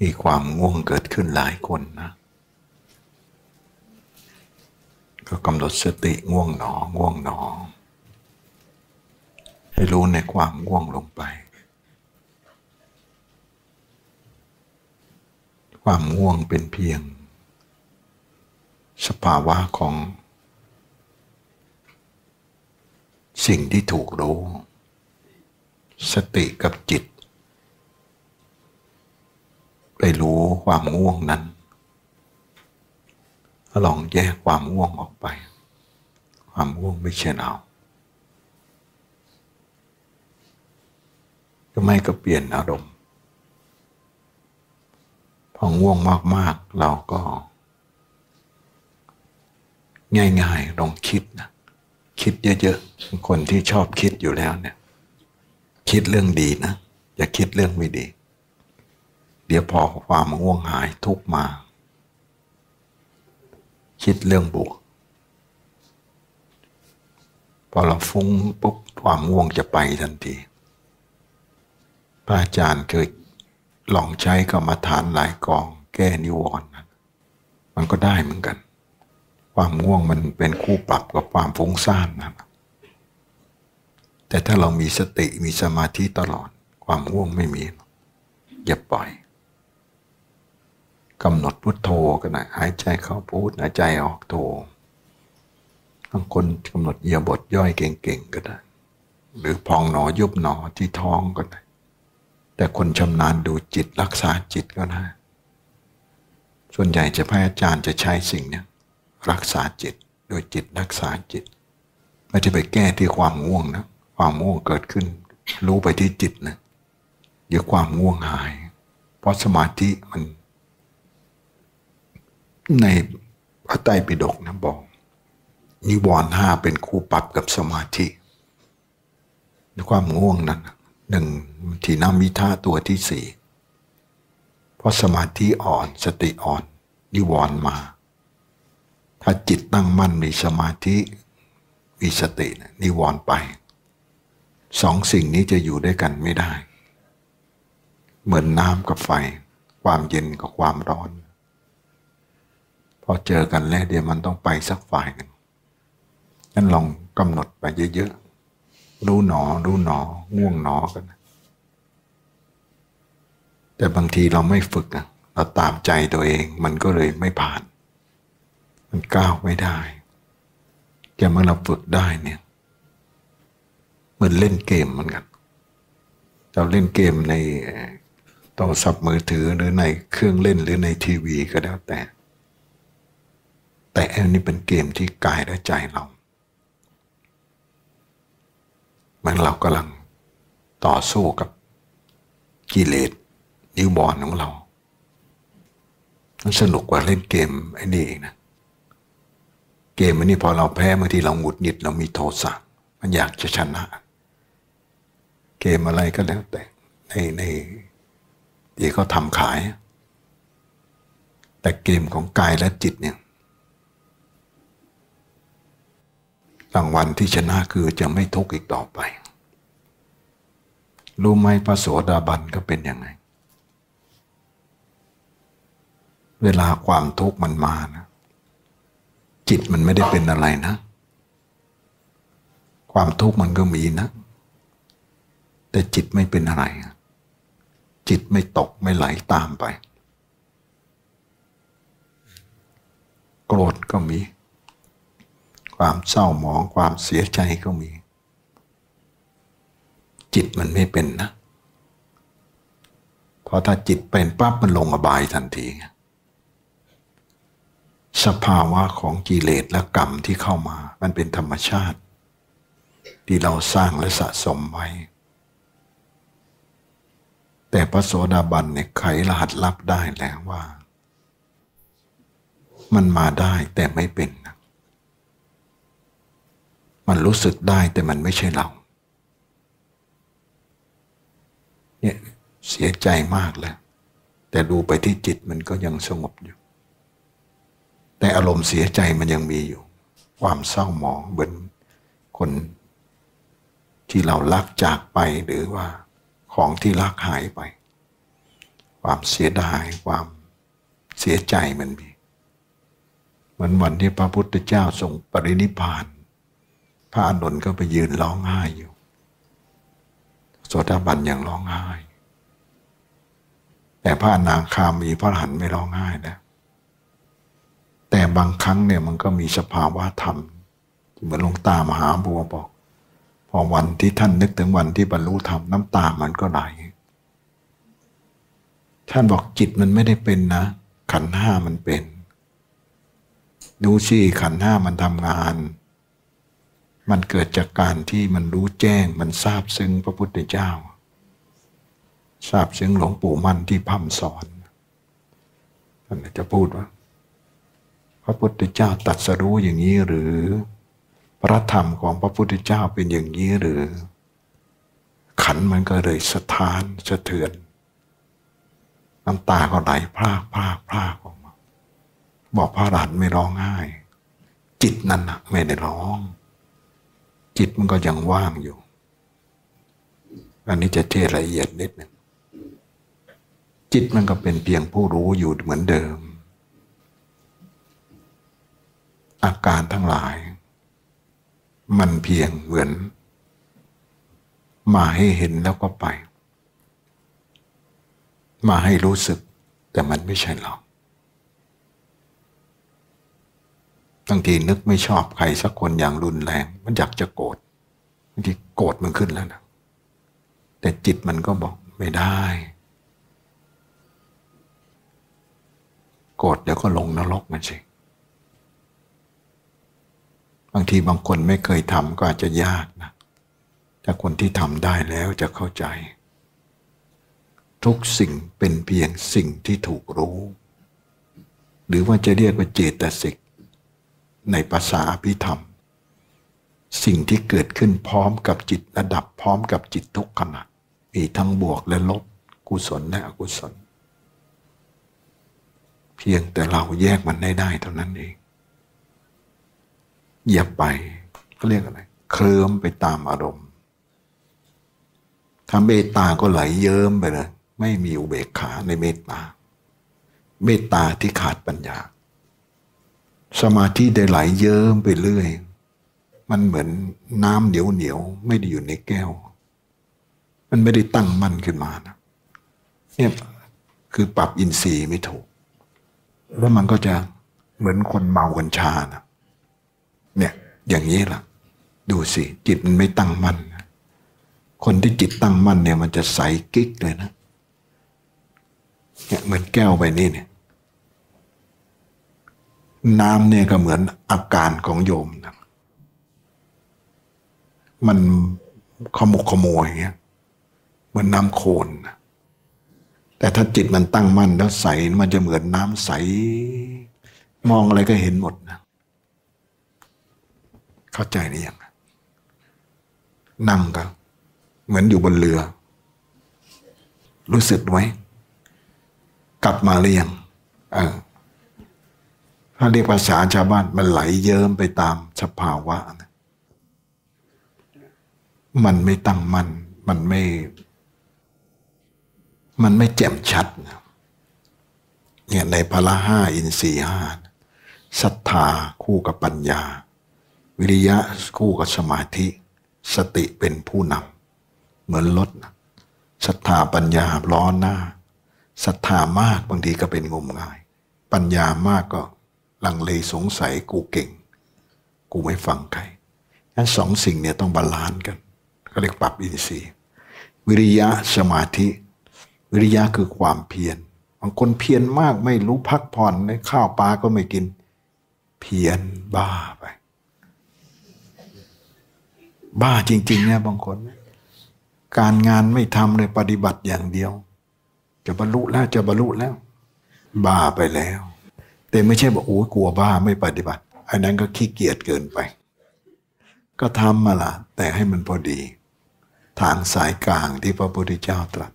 มีความง่วงเกิดขึ้นหลายคนนะก็กำหนดสติง่วงหนอ ง่วงหนอ ให้รู้ในความง่วงลงไป ความง่วงเป็นเพียง สภาวะของ สิ่งที่ถูกรู้ สติกับจิต ไปรู้ความง่วงนั้นลองแยกความง่วงออกไป ความง่วงไม่ใช่เราก็ไม่ก็เปลี่ยนอารมณ์พอง่วงมาก ๆ เราก็ ง่ายๆลองคิดนะคิดเยอะๆคนที่ชอบคิดอยู่แล้วเนี่ย คิดเรื่องดีนะอย่าคิดเรื่องไม่ดี เดี๋ยวพอความง่วงหายทุกมา คิดเรื่องบวก พอเราฟุ้งปุ๊บความง่วงจะไปทันทีพระอาจารย์เคยลองใช้กรรมฐานหลายกอง แก้นิวรณ์มันก็ได้เหมือนกัน ความง่วงมันเป็นคู่ปรับกับความฟุ้งซ่านนะแต่ถ้าเรามีสติมีสมาธิตลอด ความง่วงไม่มี อย่าปล่อย กำหนดพุทโธกันนะหายใจเข้าพุทหายใจออกโธบางคนกำหนดเยียบทย่อยเก่งๆก็ได้ หรือพองหนอยุบหนอที่ท้องก็ได้ แต่คนชำนาญดูจิตรักษาจิตก็ได้ ส่วนใหญ่จะพระอาจารย์จะใช้สิ่งนี้รักษาจิตโดยจิตรักษาจิต ไม่ได้ไปแก้ที่ความง่วงนะ ความง่วงเกิดขึ้น รู้ไปที่จิตนะเดี๋ยวความง่วงหาย เพราะสมาธิมัน ในพระไตรปิฎกนะบอก นิวรณ์ห้าเป็นคู่ปรับกับสมาธิในความง่วงนั้นหนึ่งทีนามิท่าตัวที่สี่เพราะสมาธิอ่อนสติอ่อน นิวรณ์มา ถ้าจิตตั้งมั่นมีสมาธิมีสตินิวรณ์ไปสองสิ่งนี้จะอยู่ด้วยกันไม่ได้ เหมือนน้ำกับไฟ ความเย็นกับความร้อน อเจอกันแล้วเดี๋ยวมันต้องไปสักฝ่ายหนึ่งงั้นลองกำหนดไปเยอะๆ รู้หนอ รู้หนอ ง่วงหนอกัน แต่บางทีเราไม่ฝึกเราตามใจตัวเอง มันก็เลยไม่ผ่าน มันก้าวไม่ได้แกเมื่อเราฝึกได้เนี่ยเหมือนเล่นเกมเหมือนกัน เราเล่นเกมในโทรศัพท์มือถือหรือในเครื่องเล่นหรือในทีวีก็แล้วแต่ แต่อันนี้เป็นเกมที่กายและใจเรามือนเรากำลังต่อสู้กับกิเลสนิวบอลของเรามันสนุกกว่าเล่นเกมไอ้นี่เองนะ เกมอันนี้พอเราแพ้บางทีเราหงุดหงิดเรามีโทสะมันอยากจะชนะ เกมอะไรก็แล้วแต่ในในที่เขาทำขาย แต่เกมของกายและจิตเนี่ย รางวัลที่ชนะคือจะไม่ทุกข์อีกต่อไป รู้ไหมพระโสดาบันก็เป็นยังไง เวลาความทุกข์มันมานะ จิตมันไม่ได้เป็นอะไรนะ ความทุกข์มันก็มีนะ แต่จิตไม่เป็นอะไร จิตไม่ตกไม่ไหลตามไป โกรธก็มี ความเศร้าหมองความเสียใจก็มี จิตมันไม่เป็นนะเพราะถ้าจิตเป็นปั๊บมันลงอบายทันที สภาวะของกิเลสและกรรมที่เข้ามา มันเป็นธรรมชาติ ที่เราสร้างและสะสมไว้ แต่พระโสดาบันเนี่ยไขรหัสลับได้แล้วว่า มันมาได้แต่ไม่เป็นนะ มันรู้สึกได้แต่มันไม่ใช่เราเนี่ยเสียใจมากแล้วแต่ดูไปที่จิตมันก็ยังสงบอยู่ แต่อารมณ์เสียใจมันยังมีอยู่ ความเศร้าหมองเหมือนคนที่เราลักจากไปหรือว่าของที่ลักหายไปควความเสียดายความเสียใจมันมีเหมือนวันที่พระพุทธเจ้าทรงปรินิพพาน พระอานนท์ก็ไปยืนร้องไห้อยู่ โสดาบันยังร้องไห้ แต่พระนางคามีพระหันไม่ร้องไห้นะแต่บางครั้งเนี่ยมันก็มีสภาวะธรรม เหมือนหลวงตามหาบัวบอก พอวันที่ท่านนึกถึงวันที่บรรลุธรรมน้ำตามันก็ไหลท่านบอกจิตมันไม่ได้เป็นนะ ขันห้ามันเป็น ดูสิขันห้ามันทำงาน มันเกิดจากการที่มันรู้แจ้งมันทราบซึ้งพระพุทธเจ้า ทราบซึ้งหลวงปู่มั่นที่พัมสอนท่านจะพูดว่า พระพุทธเจ้าตัดสรู้อย่างนี้หรือ พระธรรมของพระพุทธเจ้าเป็นอย่างนี้หรือ ขันมันก็เลยสะท้านสะเทือน น้ำตาก็ไหลพรากพรากพรากออกมา บอกพระรัตไม่ร้องไห้ จิตนั้นนะไม่ได้ร้อง จิตมันก็ยังว่างอยู่ อันนี้จะเทละเอียดนิดหนึ่งจิตมันก็เป็นเพียงผู้รู้อยู่เหมือนเดิม อาการทั้งหลาย มันเพียงเหมือน มาให้เห็นแล้วก็ไป มาให้รู้สึกแต่มันไม่ใช่เรา บางทีนึกไม่ชอบใครสักคนอย่างรุนแรง มันอยากจะโกรธบางทีโกรธมันขึ้นแล้วนะแต่จิตมันก็บอกไม่ได้ โกรธเดี๋ยวก็ลงนรกมันสิบางทีบางคนไม่เคยทำก็อาจจะยากนะแต่คนที่ทำได้แล้วจะเข้าใจ ทุกสิ่งเป็นเพียงสิ่งที่ถูกรู้ หรือว่าจะเรียกว่าเจตสิก ในภาษาอภิธรรม สิ่งที่เกิดขึ้นพร้อมกับจิตระดับพร้อมกับจิตทุกขณะมีทั้งบวกและลบกุศลและอกุศล เพียงแต่เราแยกมันได้ได้เท่านั้นเอง อย่าไปเขาเรียกอะไร เคลิ้มไปตามอารมณ์ถ้าเมตตาก็ไหลเยิ้มไปเลยไม่มีอุเบกขาในเมตตา เมตตาที่ขาดปัญญา สมาธิได้ไหลเยิ้มไปเรื่อย มันเหมือนน้ำเหนียวเหนียวไม่ได้อยู่ในแก้ว มันไม่ได้ตั้งมั่นขึ้นมานะเนี่ยคือปรับอินทรีย์ไม่ถูก แล้วมันก็จะเหมือนคนเมากัญชานะเนี่ยอย่างนี้ล่ะ ดูสิจิตมันไม่ตั้งมั่นคนที่จิตตั้งมั่นเนี่ยมันจะใสกิ๊กเลยนะเนี่ยเหมือนแก้วใบนี้เนี่ย น้ำเนี่ยก็เหมือนอาการของโยมนะมันขมุกขโมยอย่างเงี้ยเหมือนน้ำโคลนแต่ถ้าจิตมันตั้งมั่นแล้วใสมันจะเหมือนน้ำใส มองอะไรก็เห็นหมดนะเข้าใจหรือยังนั่งก็เหมือนอยู่บนเรือ รู้สึกไหมกลับมาหรือยัง ถ้าเรียกภาษาชาวบ้านมันไหลเยิ้มไปตามสภาวะนะมันไม่ตั้งมัน่นมันไม่ มันไม่แจ่มชัดนะเนี่ยในพละห้าอินทรีห้าศรัทธาคู่กับปัญญา วิริยะคู่กับสมาธิ สติเป็นผู้นำเหมือนรถศรัทธาปัญญาล้อหน้าศรัทธามากบางทีก็เป็นงมงาย ปัญญามากก็ ลังเลสงสัยกูเก่ง กูไม่ฟังใครงั้นสองสิ่งเนี่ยต้อง balance กันเขาเรียกปรับอินทรีย์ วิริยะสมาธิ วิริยะคือความเพียรบางคนเพียรมากไม่รู้พักผ่อนในข้าวปลาก็ไม่กิน เพียรบ้าไป บ้าจริงๆเนี่ยบางคน การงานไม่ทำเลยปฏิบัติอย่างเดียว จะบรรลุแล้วจะบรรลุแล้ว บ้าไปแล้ว แต่ไม่ใช่บอกโอ้กลัวบ้าไม่ปฏิบัติ อันนั้นก็ขี้เกียจเกินไป ก็ทำมาละแต่ให้มันพอดี ทางสายกลางที่พระพุทธเจ้าตรัส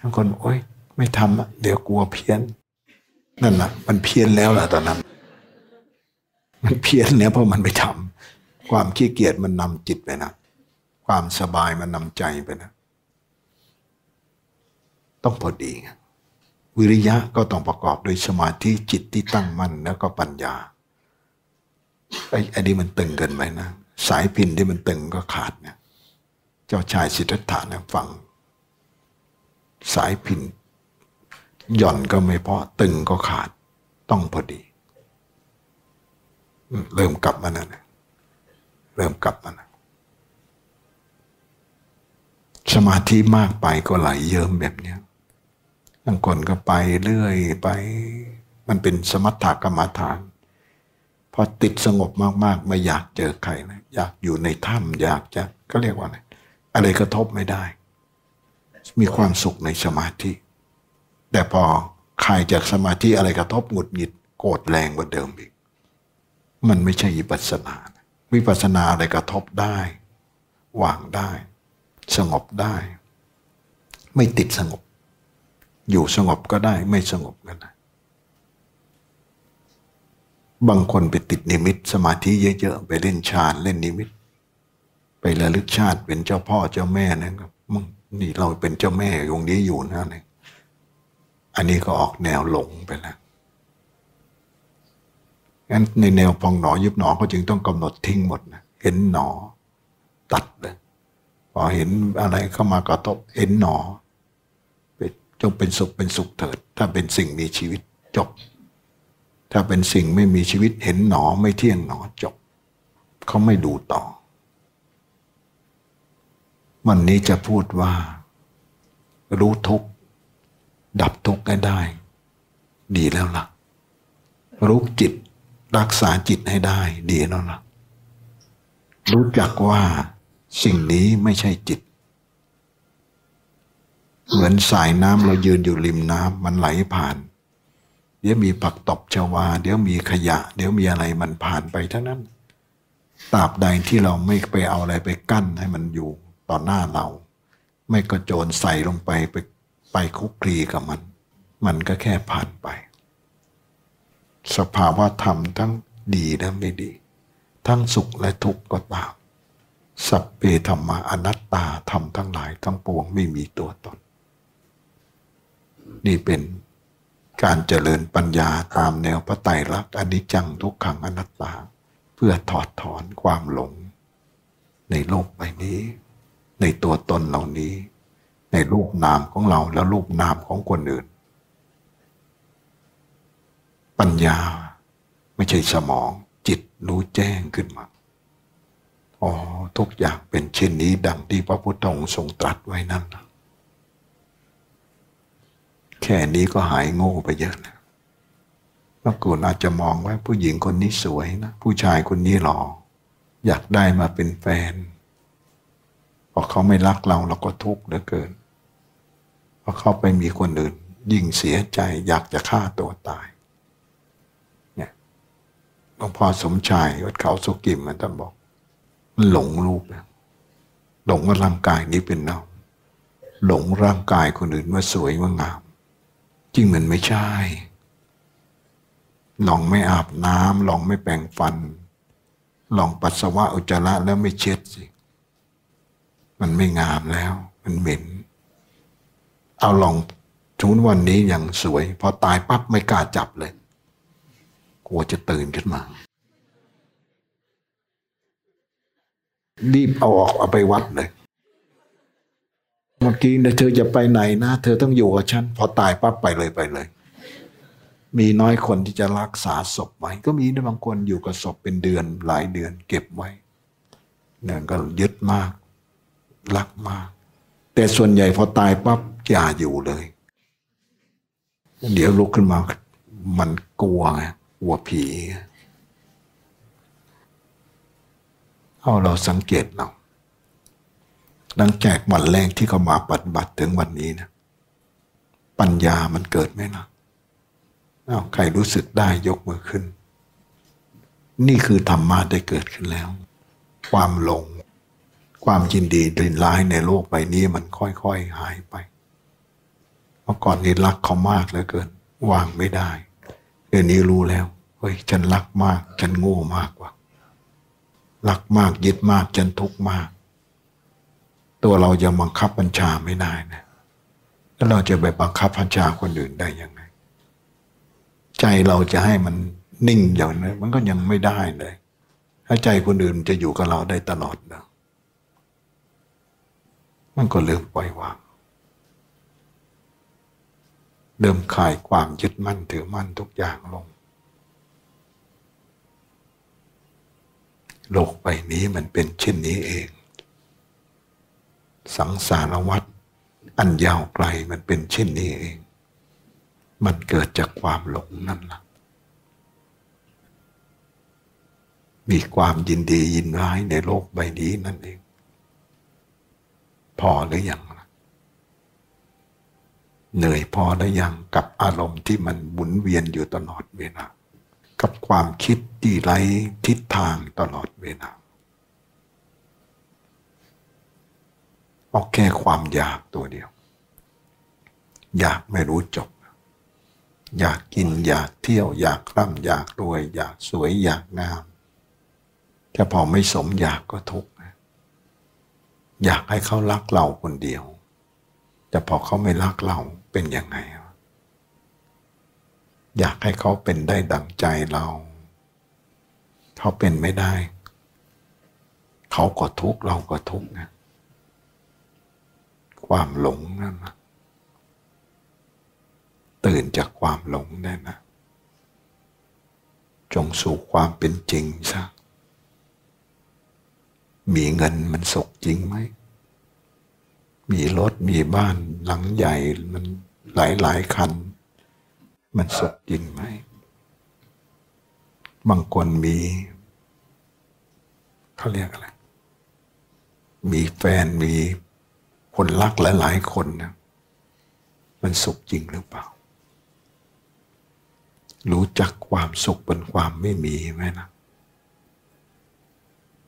ทั้งคนโอ้ยไม่ทำเดี๋ยวกลัวเพี้ยน นั่นแหละมันเพี้ยนแล้วล่ะตอนนั้น มันเพี้ยนแล้วเพราะมันไม่ทำความขี้เกียจมันนำจิตไปนะความสบายมันนำใจไปนะ ต้องพอดี วิริยะก็ต้องประกอบด้วยสมาธิจิตที่ตั้งมั่นแล้วก็ปัญญาไอ้ไอ้นี่มันตึงเกินไปนะ สายพินที่มันตึงก็ขาดเนี่ยเจ้าชายสิทธัตถะนี่ยฟัง สายพินหย่อนก็ไม่พอตึงก็ขาดต้องพอดี เริ่มกลับมานะเริ่มกลับมานะสมาธิมากไปก็ไหลเยิ้มแบบเนี้ย บางคนก็ไปเรื่อยไป มันเป็นสมถกรรมฐาน พอติดสงบมากๆไม่อยากเจอใครนะอยากอยู่ในถ้ำอยากจะก็เรียกว่าอะไรอะไรกระทบไม่ได้ มีความสุขในสมาธิ แต่พอใครจากสมาธิอะไรกระทบหงุดหงิดโกรธแรงกว่าเดิมอีก มันไม่ใช่วิปัสสนาวิปัสสนาอะไรกระทบได้วางได้ สงบได้ ไม่ติดสงบ อยู่สงบก็ได้ ไม่สงบก็ได้ บางคนไปติดนิมิต สมาธิเยอะๆ ไปเล่นฌานเล่นนิมิต ไประลึกชาติเป็นเจ้าพ่อเจ้าแม่นะครับมึงนี่เราเป็นเจ้าแม่ตรงนี้อยู่นะเนี่ยอันนี้ก็ออกแนวหลงไปแล้วงั้นในแนวพองหนอยุบหนอเขาจึงต้องกำหนดทิ้งหมดนะเห็นหนอ ตัดเลยพอเห็นอะไรเข้ามากระทบเห็นหนอ จงเป็นสุขเป็นสุขเถิด ถ้าเป็นสิ่งมีชีวิตจบ ถ้าเป็นสิ่งไม่มีชีวิตเห็นหนอไม่เที่ยงหนอจบ เขาไม่ดูต่อ วันนี้จะพูดว่า รู้ทุกดับทุกข์ได้ ดีแล้วล่ะ รู้จิตรักษาจิตให้ได้ ดีแล้วล่ะ รู้จักว่าสิ่งนี้ไม่ใช่จิต เหมือนสายน้ำเรายืนอยู่ริมน้ำมันไหลผ่าน เดี๋ยวมีปักตบชวา เดี๋ยวมีขยะ เดี๋ยวมีอะไรมันผ่านไปทั้งนั้นตราบใดที่เราไม่ไปเอาอะไรไปกั้นให้มันอยู่ต่อหน้าเรา ไม่กระโจนใส่ลงไปไปไปคุกคลีกับมัน มันก็แค่ผ่านไป สภาวะธรรมทั้งดีและไม่ดี ทั้งสุขและทุกข์ก็ตาม สัพเพธรรมะอนัตตาธรรมทั้งหลายทั้งปวงไม่มีตัวตน นี่เป็นการเจริญปัญญาตามแนวพระไตรลักษณ์อนิจจังทุกขังอนัตตา เพื่อถอดถอนความหลง ในโลกใบนี้ ในตัวตนเหล่านี้ ในรูปนามของเราและรูปนามของคนอื่น ปัญญาไม่ใช่สมองจิตรู้แจ้งขึ้นมาอ๋อทุกอย่างเป็นเช่นนี้ดังที่พระพุทธองค์ทรงตรัสไว้นั่น แค่นี้ก็หายโง่ไปเยอะนะเมื่อก่อนอาจจะมองว่าผู้หญิงคนนี้สวยนะ ผู้ชายคนนี้หล่ออยากได้มาเป็นแฟนพอเขาไม่รักเราเราก็ทุกข์เหลือเกินพอเขาไปมีคนอื่น ยิ่งเสียใจอยากจะฆ่าตัวตายเนี่ยหลวงพ่อสมชายวัดเขาสุกิมมันต้องบอก มันหลงรูปหลงว่าร่างกายนี้เป็นเราหลงร่างกายคนอื่นว่าสวยว่างาม จริงมันไม่ใช่ ลองไม่อาบน้ำลองไม่แปรงฟัน ลองปัสสาวะอุจจาระแล้วไม่เช็ดสิ มันไม่งามแล้ว มันเหม็น เอาลองชุนวันนี้อย่างสวย พอตายปั๊บไม่กล้าจับเลย กลัวจะตื่นขึ้นมา รีบเอาออกเอาไปวัดเลย เมื่อกี้เธอจะไปไหนนะ เธอต้องอยู่กับฉัน พอตายปั๊บไปเลยไปเลย มีน้อยคนที่จะรักษาศพไว้ ก็มีบางคนอยู่กับศพเป็นเดือนหลายเดือน เก็บไว้เนี่ยก็ยึดมาก รักมาก แต่ส่วนใหญ่พอตายปั๊บอย่าอยู่เลย เดี๋ยวลุกขึ้นมา มันกลัวไงกลัวผี เอาเราสังเกตเรา หลังจากวันแรกที่เขามาปฏิบัติถึงวันนี้นะปัญญามันเกิดไหมนะเอาใครรู้สึกได้ยกมือขึ้น นี่คือธรรมะได้เกิดขึ้นแล้ว ความหลง ความยินดีดินร้ายในโลกใบนี้มันค่อยๆหายไป เมื่อก่อนนี้รักเขามากเหลือเกิน วางไม่ได้ เดี๋ยวนี้รู้แล้ว เฮ้ย ฉันรักมาก ฉันโง่มากกว่า รักมากยึดมาก ฉันทุกข์มาก ตัวเรายังบังคับบัญชาไม่ได้นะแล้วเราจะไปบังคับพัญชาคนอื่นได้ยังไง ใจเราจะให้มันนิ่งอย่างนั้นมันก็ยังไม่ได้เลย ถ้าใจคนอื่นจะอยู่กับเราได้ตลอดนะมันก็เริ่มปล่อยวาง เริ่มคลายความยึดมั่นถือมั่นทุกอย่างลง โลกใบนี้มันเป็นเช่นนี้เอง สังสารวัฏอันยาวไกลมันเป็นเช่นนี้เอง มันเกิดจากความหลงนั่นละ่ะ มีความยินดียินร้ายในโลกใบนี้นั่นเอง พอหรือยังเหนื่อยพอหรือยังกับอารมณ์ที่มันหมุนเวียนอยู่ตลอดเวลา กับความคิดที่ไร้ทิศทางตลอดเวลา เอาแค่ความอยากตัวเดียว อยากไม่รู้จบ อยากกินอยากเที่ยวอยากร่ำอยากรวย อยากสวยอยากงามแต่พอไม่สมอยากก็ทุกข์อยากให้เขารักเราคนเดียว แต่พอเขาไม่รักเราเป็นยังไง อยากให้เขาเป็นได้ดังใจเรา เขาเป็นไม่ได้ เขาก็ทุกข์เราก็ทุกข์นะ ความหลงนั่นนะตื่นจากความหลงได้นะ จงสู่ความเป็นจริงซะมีเงินมันสุขจริงไหม มีรถมีบ้านหลังใหญ่มันหลายหลายคัน มันสุขจริงไหม บางคนมีเขาเรียกอะไร มีแฟนมี คนรักหลาย ๆ คนนะมันสุขจริงหรือเปล่า รู้จักความสุขบนความไม่มีไหมนะ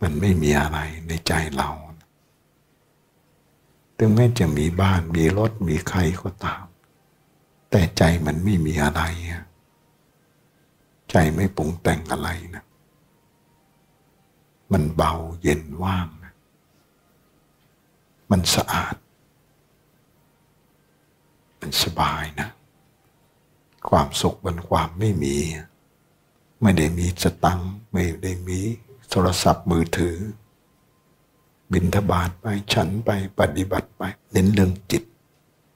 มันไม่มีอะไรในใจเราถึงแม้จะมีบ้านมีรถมีใครก็ตาม แต่ใจมันไม่มีอะไร ใจไม่ปรุงแต่งอะไรนะ มันเบาเย็นว่าง มันสะอาด มันสบายนะ ความสุขบนความไม่มี ไม่ได้มีสตังไม่ได้มีโทรศัพท์มือถือ บินทบาทไปฉันไปปฏิบัติไป เน้นเรื่องจิต